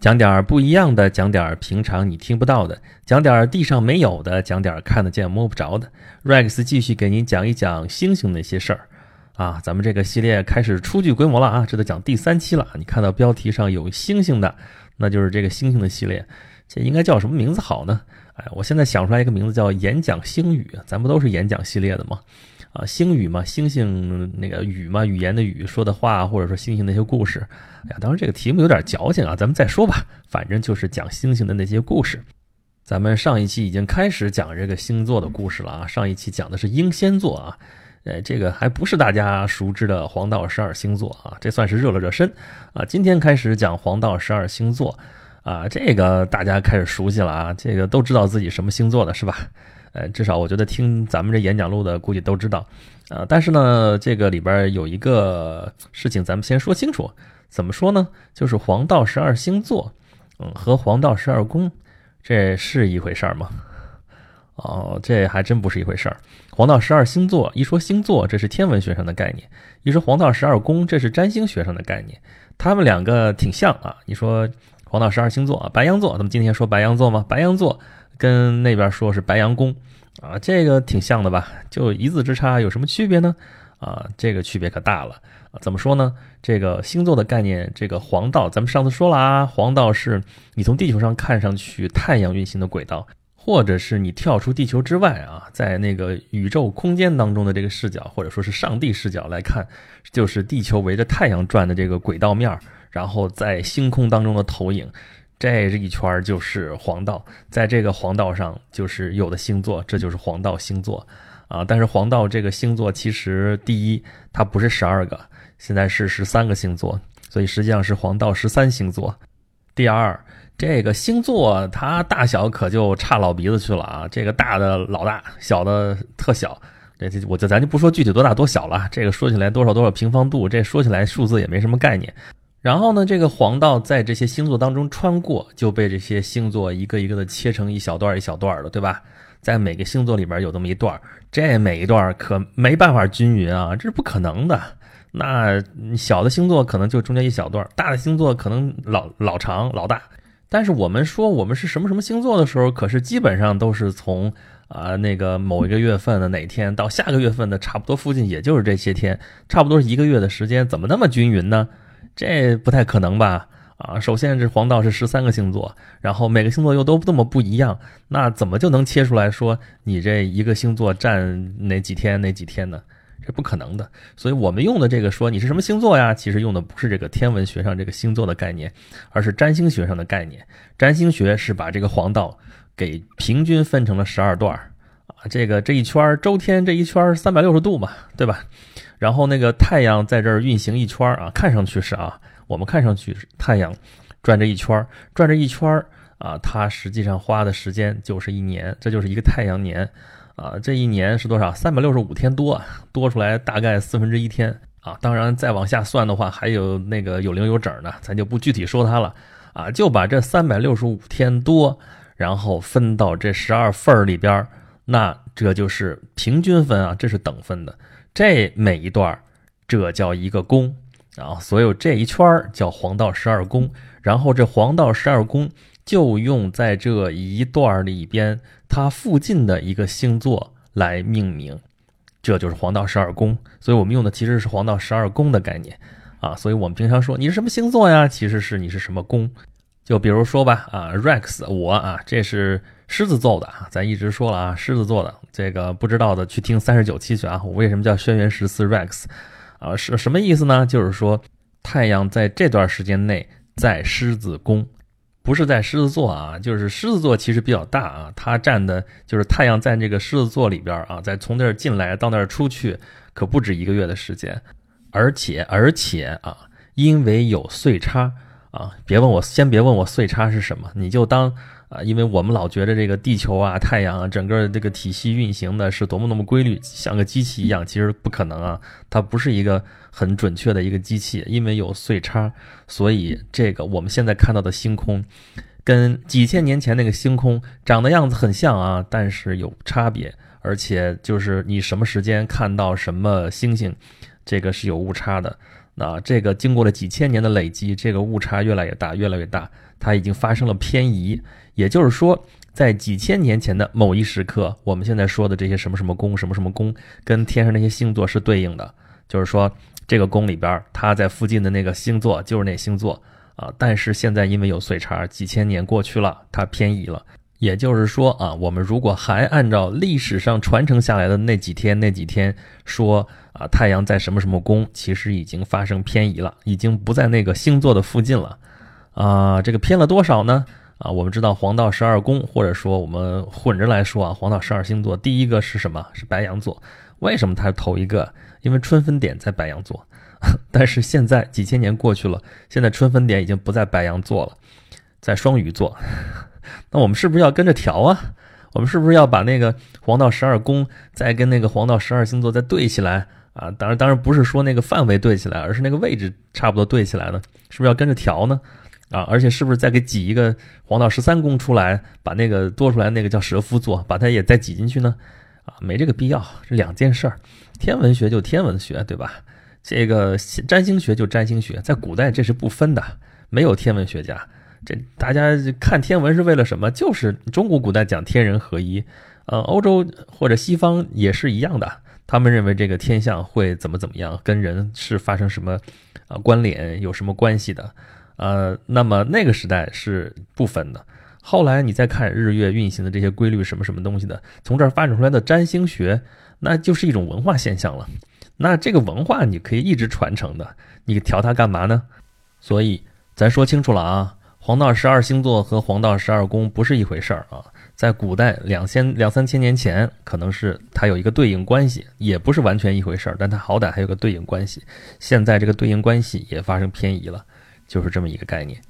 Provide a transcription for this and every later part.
讲点不一样的，讲点平常你听不到的，讲点地上没有的，讲点看得见摸不着的。Rex 继续给您讲一讲星星那些事儿啊！咱们这个系列开始初具规模了啊，这都讲第三期了。你看到标题上有星星的，那就是这个星星的系列。这应该叫什么名字好呢？哎，我现在想出来一个名字叫“演讲星语”，咱不都是演讲系列的吗？啊，星语嘛，星星那个语嘛，语言的语说的话，或者说星星那些故事。哎呀，当然这个题目有点矫情啊，咱们再说吧。反正就是讲星星的那些故事。咱们上一期已经开始讲这个星座的故事了啊，上一期讲的是英仙座啊，呃，这个还不是大家熟知的黄道十二星座啊，这算是热了热身啊。今天开始讲黄道十二星座啊，这个大家开始熟悉了啊，这个都知道自己什么星座的是吧？呃，至少我觉得听咱们这演讲录的估计都知道，呃，但是呢，这个里边有一个事情，咱们先说清楚。怎么说呢？就是黄道十二星座，嗯，和黄道十二宫，这是一回事儿吗？哦，这还真不是一回事儿。黄道十二星座，一说星座，这是天文学上的概念；一说黄道十二宫，这是占星学上的概念。他们两个挺像啊。你说黄道十二星座啊，白羊座，咱们今天说白羊座吗？白羊座。跟那边说是白羊宫啊，这个挺像的吧？就一字之差，有什么区别呢？啊，这个区别可大了啊！怎么说呢？这个星座的概念，这个黄道，咱们上次说了啊，黄道是你从地球上看上去太阳运行的轨道，或者是你跳出地球之外啊，在那个宇宙空间当中的这个视角，或者说是上帝视角来看，就是地球围着太阳转的这个轨道面儿，然后在星空当中的投影。这一圈就是黄道，在这个黄道上就是有的星座，这就是黄道星座啊。但是黄道这个星座其实第一，它不是十二个，现在是十三个星座，所以实际上是黄道十三星座。第二，这个星座它大小可就差老鼻子去了啊，这个大的老大，小的特小。这这我就咱就不说具体多大多小了，这个说起来多少多少平方度，这说起来数字也没什么概念。然后呢，这个黄道在这些星座当中穿过，就被这些星座一个一个的切成一小段一小段的，对吧？在每个星座里边有这么一段，这每一段可没办法均匀啊，这是不可能的。那小的星座可能就中间一小段，大的星座可能老老长老大。但是我们说我们是什么什么星座的时候，可是基本上都是从啊那个某一个月份的哪天到下个月份的差不多附近，也就是这些天，差不多是一个月的时间，怎么那么均匀呢？这不太可能吧？啊，首先这黄道是十三个星座，然后每个星座又都这么不一样，那怎么就能切出来说你这一个星座占哪几天哪几天呢？这不可能的。所以我们用的这个说你是什么星座呀，其实用的不是这个天文学上这个星座的概念，而是占星学上的概念。占星学是把这个黄道给平均分成了十二段啊，这个这一圈周天这一圈三百六十度嘛，对吧？然后那个太阳在这儿运行一圈啊，看上去是啊，我们看上去太阳转这一圈，转这一圈啊，它实际上花的时间就是一年，这就是一个太阳年啊。这一年是多少？三百六十五天多，多出来大概四分之一天啊。当然再往下算的话，还有那个有零有整的，咱就不具体说它了啊。就把这三百六十五天多，然后分到这十二份里边，那这就是平均分啊，这是等分的。这每一段这叫一个宫啊，所有这一圈叫黄道十二宫，然后这黄道十二宫就用在这一段里边它附近的一个星座来命名，这就是黄道十二宫。所以我们用的其实是黄道十二宫的概念啊，所以我们平常说你是什么星座呀，其实是你是什么宫。就比如说吧，啊，Rex，我啊，这是。狮子座的啊，咱一直说了啊，狮子座的这个不知道的去听三十九期去啊。我为什么叫轩辕十四 Rex 啊？是什么意思呢？就是说太阳在这段时间内在狮子宫，不是在狮子座啊。就是狮子座其实比较大啊，它占的就是太阳在这个狮子座里边啊，在从那儿进来到那儿出去，可不止一个月的时间。而且而且啊，因为有岁差啊，别问我，先别问我岁差是什么，你就当。啊，因为我们老觉得这个地球啊、太阳啊，整个这个体系运行的是多么多么规律，像个机器一样，其实不可能啊，它不是一个很准确的一个机器，因为有岁差，所以这个我们现在看到的星空，跟几千年前那个星空长的样子很像啊，但是有差别，而且就是你什么时间看到什么星星，这个是有误差的。啊，这个经过了几千年的累积，这个误差越来越大，越来越大，它已经发生了偏移。也就是说，在几千年前的某一时刻，我们现在说的这些什么什么宫、什么什么宫，跟天上那些星座是对应的。就是说，这个宫里边，它在附近的那个星座就是那星座啊。但是现在因为有岁差，几千年过去了，它偏移了。也就是说啊，我们如果还按照历史上传承下来的那几天那几天说啊，太阳在什么什么宫，其实已经发生偏移了，已经不在那个星座的附近了啊。这个偏了多少呢？啊，我们知道黄道十二宫，或者说我们混着来说啊，黄道十二星座，第一个是什么？是白羊座。为什么它是头一个？因为春分点在白羊座。但是现在几千年过去了，现在春分点已经不在白羊座了，在双鱼座。那我们是不是要跟着调啊？我们是不是要把那个黄道十二宫再跟那个黄道十二星座再对起来啊？当然，当然不是说那个范围对起来，而是那个位置差不多对起来呢？是不是要跟着调呢？啊，而且是不是再给挤一个黄道十三宫出来，把那个多出来那个叫蛇夫座，把它也再挤进去呢？啊，没这个必要，这两件事儿。天文学就天文学，对吧？这个占星学就占星学，在古代这是不分的，没有天文学家。这大家看天文是为了什么？就是中国古代讲天人合一，呃，欧洲或者西方也是一样的。他们认为这个天象会怎么怎么样，跟人是发生什么啊关联，有什么关系的？呃，那么那个时代是不分的。后来你再看日月运行的这些规律，什么什么东西的，从这儿发展出来的占星学，那就是一种文化现象了。那这个文化你可以一直传承的，你调它干嘛呢？所以咱说清楚了啊。黄道十二星座和黄道十二宫不是一回事儿啊，在古代两千两三千年前，可能是它有一个对应关系，也不是完全一回事儿，但它好歹还有个对应关系。现在这个对应关系也发生偏移了，就是这么一个概念。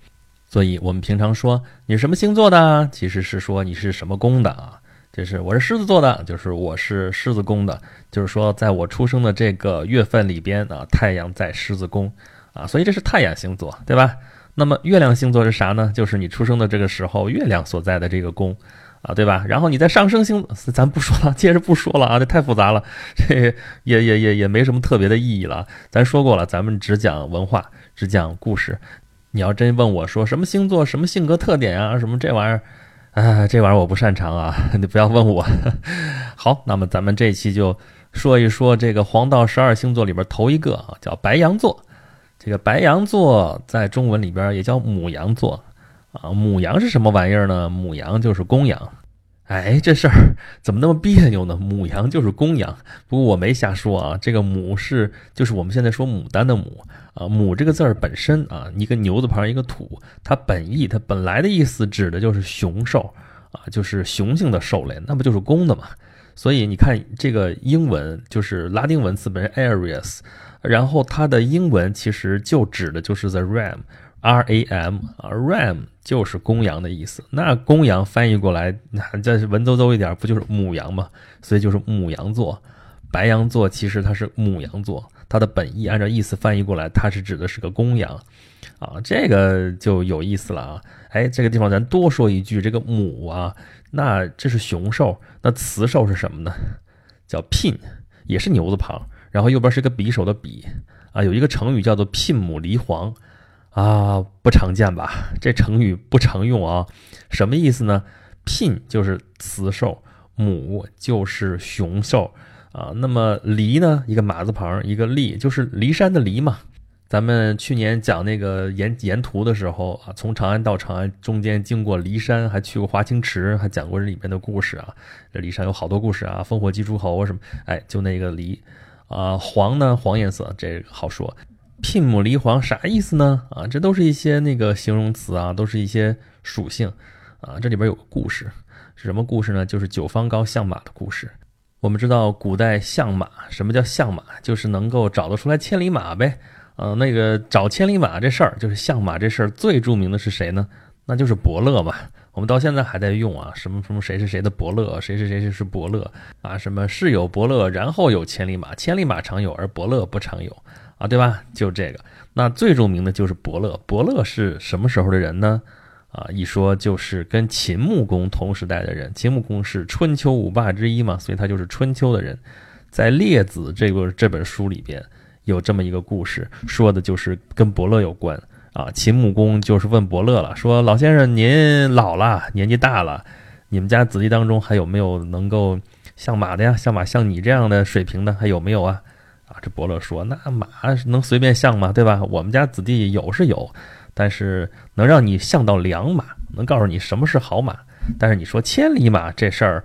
所以我们平常说你是什么星座的，其实是说你是什么宫的啊？就是我是狮子座的，就是我是狮子宫的，就是说在我出生的这个月份里边啊，太阳在狮子宫啊，所以这是太阳星座，对吧？那么月亮星座是啥呢？就是你出生的这个时候，月亮所在的这个宫，啊，对吧？然后你在上升星，咱不说了，接着不说了啊，这太复杂了，这也也也也没什么特别的意义了。咱说过了，咱们只讲文化，只讲故事。你要真问我说什么星座、什么性格特点啊，什么这玩意儿，啊，这玩意儿我不擅长啊，你不要问我。好，那么咱们这期就说一说这个黄道十二星座里边头一个啊，叫白羊座。这个白羊座在中文里边也叫母羊座，啊，母羊是什么玩意儿呢？母羊就是公羊。哎，这事儿怎么那么别扭呢？母羊就是公羊。不过我没瞎说啊，这个母是就是我们现在说牡丹的母啊，母这个字儿本身啊，一个牛字旁一个土，它本意它本来的意思指的就是雄兽啊，就是雄性的兽类，那不就是公的嘛？所以你看这个英文就是拉丁文词本身 Aries。然后它的英文其实就指的就是 the ram ram，r a m 啊，ram 就是公羊的意思。那公羊翻译过来，那这文绉绉一点，不就是母羊吗？所以就是母羊座。白羊座其实它是母羊座，它的本意按照意思翻译过来，它是指的是个公羊啊。这个就有意思了啊。哎，这个地方咱多说一句，这个母啊，那这是雄兽，那雌兽是什么呢？叫聘，也是牛字旁。然后右边是个匕首的匕，啊，有一个成语叫做牝母离黄，啊，不常见吧？这成语不常用啊，什么意思呢？牝就是雌兽，母就是雄兽，啊，那么离呢？一个马字旁，一个骊，就是骊山的骊嘛。咱们去年讲那个沿沿途的时候啊，从长安到长安中间经过骊山，还去过华清池，还讲过这里面的故事啊。这骊山有好多故事啊，烽火戏诸侯什么，哎，就那个骊。啊，黄呢？黄颜色，这好说。牝母离黄啥意思呢？啊，这都是一些那个形容词啊，都是一些属性啊。这里边有个故事，是什么故事呢？就是九方高相马的故事。我们知道古代相马，什么叫相马？就是能够找得出来千里马呗。呃，那个找千里马这事儿，就是相马这事儿最著名的是谁呢？那就是伯乐嘛。我们到现在还在用啊，什么什么谁是谁的伯乐，谁是谁谁是伯乐啊？什么是有伯乐，然后有千里马，千里马常有，而伯乐不常有啊，对吧？就这个，那最著名的就是伯乐。伯乐是什么时候的人呢？啊，一说就是跟秦穆公同时代的人。秦穆公是春秋五霸之一嘛，所以他就是春秋的人。在《列子》这个这本书里边有这么一个故事，说的就是跟伯乐有关啊。秦穆公就是问伯乐了，说老先生您老了，年纪大了，你们家子弟当中还有没有能够相马的呀？相马像你这样的水平的还有没有啊？啊，这伯乐说，那马能随便相吗？对吧？我们家子弟有是有，但是能让你相到良马，能告诉你什么是好马。但是你说千里马这事儿，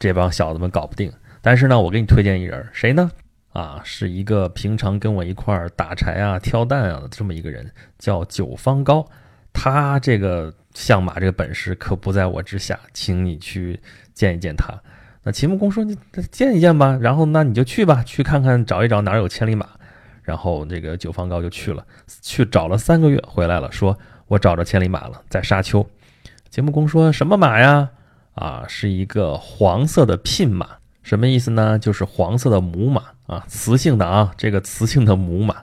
这帮小子们搞不定。但是呢，我给你推荐一人，谁呢？啊，是一个平常跟我一块儿打柴啊、挑担啊的这么一个人，叫九方高。他这个相马这个本事可不在我之下，请你去见一见他。那秦穆公说：“你见一见吧。”然后那你就去吧，去看看找一找哪有千里马。然后这个九方高就去了，去找了三个月，回来了，说：“我找着千里马了，在沙丘。”秦穆公说什么马呀？啊，是一个黄色的牝马。什么意思呢？就是黄色的母马啊，雌性的啊，这个雌性的母马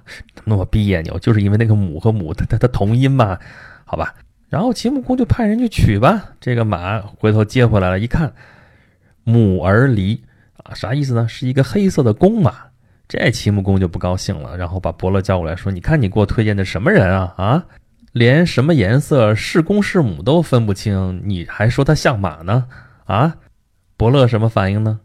那么别扭，就是因为那个母和母它它它同音嘛，好吧。然后秦穆公就派人去取吧，这个马回头接回来了，一看母儿离啊，啥意思呢？是一个黑色的公马。这秦穆公就不高兴了，然后把伯乐叫过来说：“你看你给我推荐的什么人啊？啊，连什么颜色是公是母都分不清，你还说他像马呢？啊？”伯乐什么反应呢？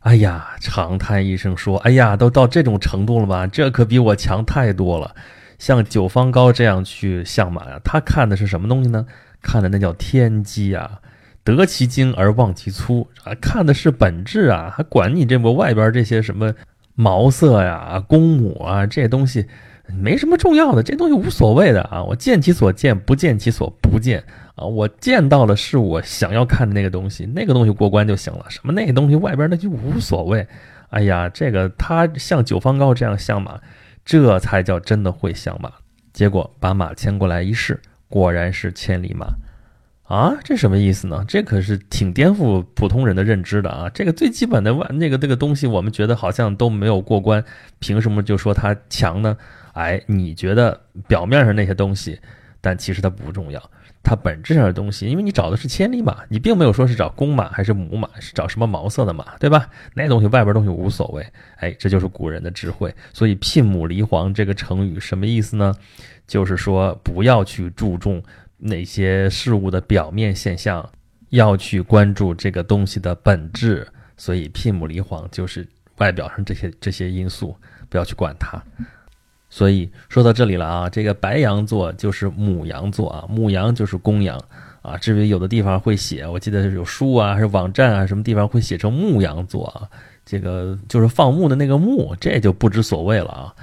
哎呀，长叹一声说：“哎呀，都到这种程度了吧？这可比我强太多了。像九方高这样去相马呀，他看的是什么东西呢？看的那叫天机啊，得其精而忘其粗啊，看的是本质啊，还管你这不外边这些什么毛色呀、公母啊这东西，没什么重要的，这东西无所谓的啊。我见其所见，不见其所不见。”啊，我见到的是我想要看的那个东西，那个东西过关就行了。什么那个东西外边那就无所谓。哎呀，这个他像九方高这样相马，这才叫真的会相马。结果把马牵过来一试，果然是千里马。啊，这什么意思呢？这可是挺颠覆普通人的认知的啊！这个最基本的万那个这个东西，我们觉得好像都没有过关，凭什么就说它强呢？哎，你觉得表面上那些东西，但其实它不重要。它本质上的东西，因为你找的是千里马，你并没有说是找公马还是母马，是找什么毛色的马，对吧？那东西外边东西无所谓。哎，这就是古人的智慧。所以“牝母离黄”这个成语什么意思呢？就是说不要去注重那些事物的表面现象，要去关注这个东西的本质。所以“牝母离黄”就是外表上这些这些因素，不要去管它。所以说到这里了啊，这个白羊座就是母羊座啊，母羊就是公羊啊。至于有的地方会写，我记得有书啊，还是网站啊，什么地方会写成牧羊座啊？这个就是放牧的那个牧，这就不知所谓了啊。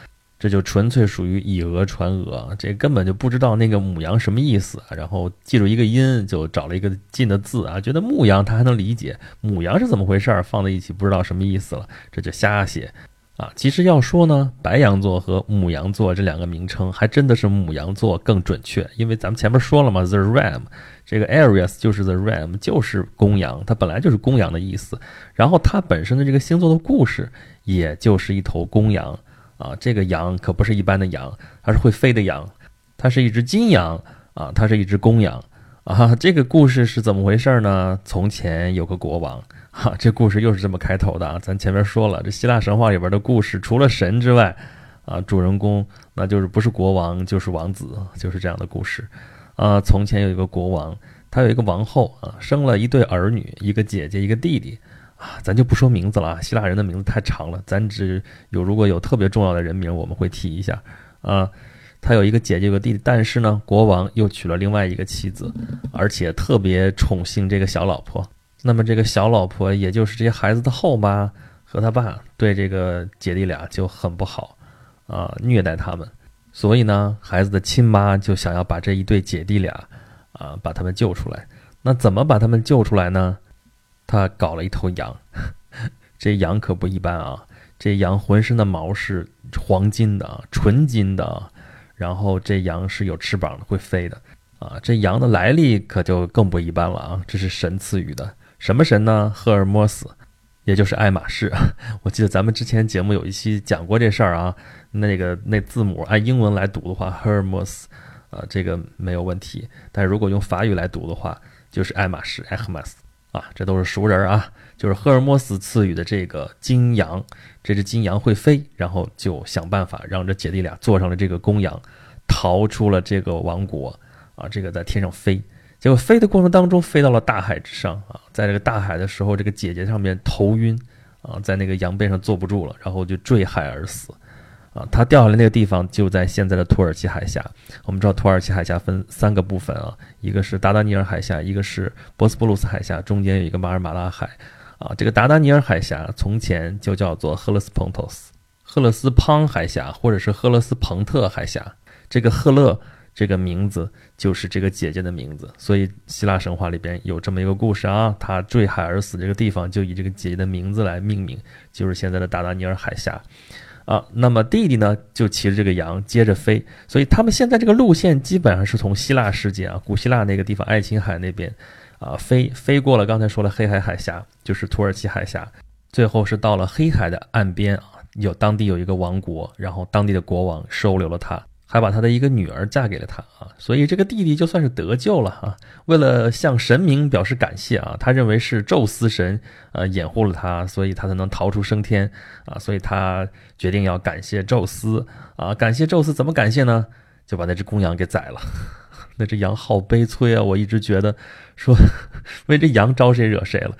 这就纯粹属于以讹传讹，这根本就不知道那个母羊什么意思啊，然后记住一个音就找了一个近的字啊，觉得牧羊他还能理解，母羊是怎么回事儿，放在一起不知道什么意思了，这就瞎写。啊，其实要说呢，白羊座和母羊座这两个名称，还真的是母羊座更准确，因为咱们前面说了嘛，the ram，这个 Aries 就是 the ram，就是公羊，它本来就是公羊的意思。然后它本身的这个星座的故事，也就是一头公羊啊，这个羊可不是一般的羊，它是会飞的羊，它是一只金羊啊，它是一只公羊啊。这个故事是怎么回事呢？从前有个国王。哈，这故事又是这么开头的啊！咱前面说了，这希腊神话里边的故事，除了神之外，啊，主人公那就是不是国王就是王子，就是这样的故事。啊，从前有一个国王，他有一个王后啊，生了一对儿女，一个姐姐，一个弟弟。咱就不说名字了啊，希腊人的名字太长了，咱只有如果有特别重要的人名，我们会提一下。啊，他有一个姐姐，有个弟弟，但是呢，国王又娶了另外一个妻子，而且特别宠幸这个小老婆。那么这个小老婆，也就是这些孩子的后妈和他爸，对这个姐弟俩就很不好，啊，虐待他们。所以呢，孩子的亲妈就想要把这一对姐弟俩，啊，把他们救出来。那怎么把他们救出来呢？他搞了一头羊，这羊可不一般啊！这羊浑身的毛是黄金的啊，纯金的啊，然后这羊是有翅膀的，会飞的，啊，这羊的来历可就更不一般了啊！这是神赐予的。什么神呢？赫尔墨斯，也就是爱马仕。我记得咱们之前节目有一期讲过这事儿啊。那个那字母按英文来读的话，赫尔墨斯，呃，这个没有问题。但如果用法语来读的话，就是爱马仕 （Hermes）。啊，这都是熟人啊，就是赫尔墨斯赐予的这个金羊，这只金羊会飞，然后就想办法让这姐弟俩坐上了这个公羊，逃出了这个王国啊，这个在天上飞，结果飞的过程当中飞到了大海之上啊，在这个大海的时候，这个姐姐上面头晕啊，在那个羊背上坐不住了，然后就坠海而死。啊，它掉下来那个地方就在现在的土耳其海峡。我们知道土耳其海峡分三个部分啊，一个是达达尼尔海峡，一个是博斯普鲁斯海峡，中间有一个马尔马拉海。啊，这个达达尼尔海峡从前就叫做赫勒斯蓬托斯，赫勒斯滂海峡或者是赫勒斯彭特海峡。这个赫勒这个名字就是这个姐姐的名字，所以希腊神话里边有这么一个故事啊，她坠海而死这个地方就以这个姐姐的名字来命名，就是现在的达达尼尔海峡。啊，那么弟弟呢就骑着这个羊接着飞，所以他们现在这个路线基本上是从希腊世界啊，古希腊那个地方爱琴海那边，啊飞飞过了刚才说了黑海海峡，就是土耳其海峡，最后是到了黑海的岸边啊，有当地有一个王国，然后当地的国王收留了他。还把他的一个女儿嫁给了他啊，所以这个弟弟就算是得救了啊。为了向神明表示感谢啊，他认为是宙斯神呃掩护了他，所以他才能逃出升天啊。所以他决定要感谢宙斯啊。感谢宙斯怎么感谢呢？就把那只公羊给宰了。那只羊好悲催啊！我一直觉得说为这羊招谁惹谁了，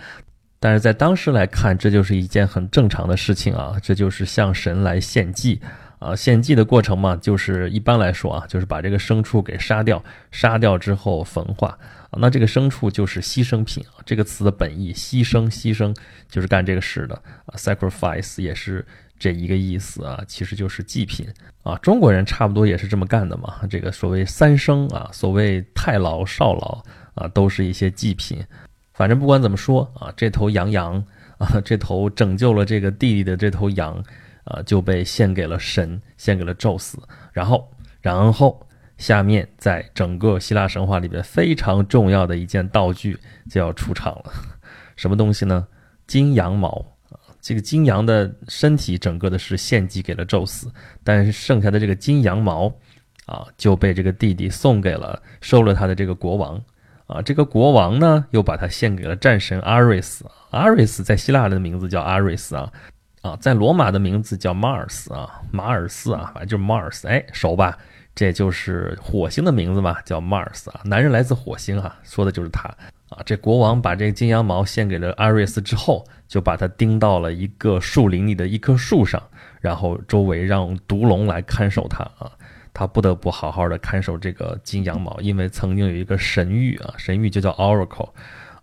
但是在当时来看，这就是一件很正常的事情啊。这就是向神来献祭。啊，献祭的过程嘛，就是一般来说啊，就是把这个牲畜给杀掉，杀掉之后焚化啊。那这个牲畜就是牺牲品啊。这个词的本意，牺牲，牺牲就是干这个事的啊。sacrifice 也是这一个意思啊，其实就是祭品啊。中国人差不多也是这么干的嘛。这个所谓三牲啊，所谓太牢、少牢啊，都是一些祭品。反正不管怎么说啊，这头羊羊啊，这头拯救了这个弟弟的这头羊。啊，就被献给了神，献给了宙斯。然后，然后下面在整个希腊神话里边非常重要的一件道具就要出场了。什么东西呢？金羊毛！这个金羊的身体整个的是献祭给了宙斯，但是剩下的这个金羊毛啊，就被这个弟弟送给了收了他的这个国王啊。这个国王呢，又把它献给了战神阿瑞斯。阿瑞斯在希腊的名字叫阿瑞斯啊。啊，在罗马的名字叫 Mars 啊，马尔斯啊，反正就是 Mars，哎，熟吧？这就是火星的名字嘛，叫 Mars 啊。男人来自火星啊，说的就是他啊。这国王把这个金羊毛献给了阿瑞斯之后，就把它钉到了一个树林里的一棵树上，然后周围让毒龙来看守它啊。他不得不好好的看守这个金羊毛，因为曾经有一个神谕啊，神谕就叫 Oracle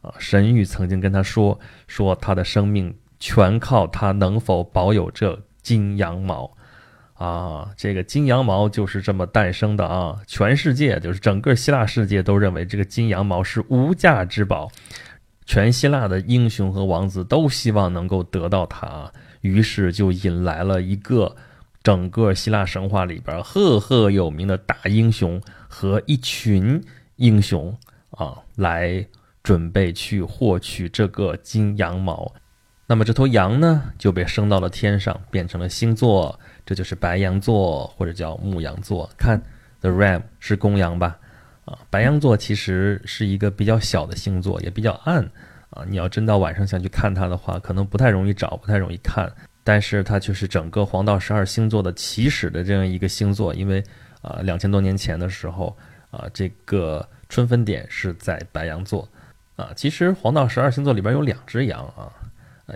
啊，神谕曾经跟他说，说他的生命。全靠他能否保有这金羊毛，啊，这个金羊毛就是这么诞生的啊！全世界就是整个希腊世界都认为这个金羊毛是无价之宝，全希腊的英雄和王子都希望能够得到它，于是就引来了一个整个希腊神话里边赫赫有名的大英雄和一群英雄啊，来准备去获取这个金羊毛。那么这头羊呢，就被升到了天上，变成了星座，这就是白羊座或者叫牧羊座。看，The Ram 是公羊吧？啊，白羊座其实是一个比较小的星座，也比较暗啊。你要真到晚上想去看它的话，可能不太容易找，不太容易看。但是它却是整个黄道十二星座的起始的这样一个星座，因为啊，两千多年前的时候啊，这个春分点是在白羊座啊。其实黄道十二星座里边有两只羊啊。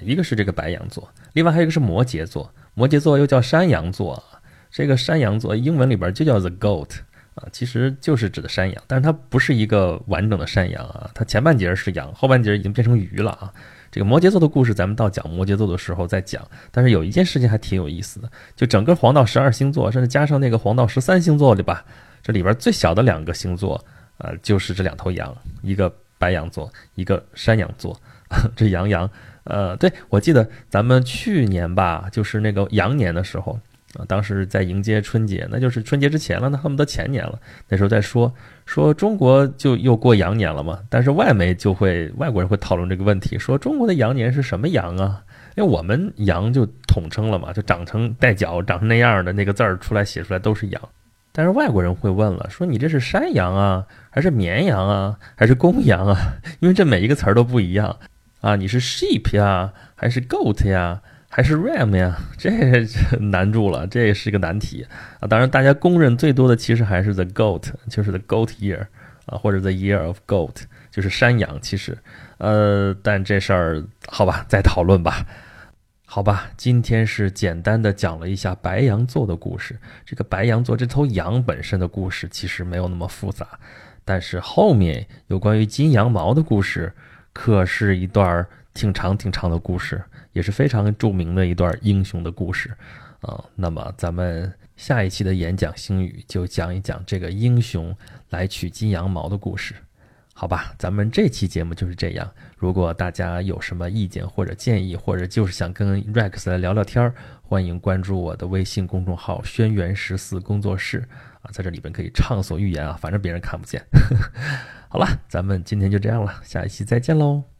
一个是这个白羊座，另外还有一个是摩羯座。摩羯座又叫山羊座，这个山羊座英文里边就叫 the goat 啊，其实就是指的山羊，但是它不是一个完整的山羊啊，它前半截是羊，后半截已经变成鱼了啊。这个摩羯座的故事咱们到讲摩羯座的时候再讲。但是有一件事情还挺有意思的，就整个黄道十二星座，甚至加上那个黄道十三星座对吧？这里边最小的两个星座，呃，就是这两头羊，一个白羊座，一个山羊座，这羊羊。呃，对，我记得咱们去年吧，就是那个羊年的时候啊，当时在迎接春节，那就是春节之前了，那恨不得前年了。那时候在说说中国就又过羊年了嘛，但是外媒就会外国人会讨论这个问题，说中国的羊年是什么羊啊？因为我们羊就统称了嘛，就长成带角、长成那样的那个字儿出来写出来都是羊。但是外国人会问了，说你这是山羊啊，还是绵羊啊，还是公羊啊？因为这每一个词儿都不一样啊。你是 sheep 呀，还是 goat 呀，还是 ram 呀？这难住了，这也是个难题啊。当然，大家公认最多的其实还是 the goat，就是 the goat year 啊，或者 the year of goat，就是山羊。其实，呃，但这事儿好吧，再讨论吧。好吧，今天是简单的讲了一下白羊座的故事。这个白羊座这头羊本身的故事其实没有那么复杂，但是后面有关于金羊毛的故事，可是一段挺长挺长的故事，也是非常著名的一段英雄的故事啊。那么咱们下一期的演讲星语就讲一讲这个英雄来取金羊毛的故事。好吧，咱们这期节目就是这样。如果大家有什么意见或者建议，或者就是想跟 Rex 来聊聊天儿，欢迎关注我的微信公众号“轩辕十四工作室”啊，在这里边可以畅所欲言啊，反正别人看不见。呵 呵好了，咱们今天就这样了，下一期再见喽。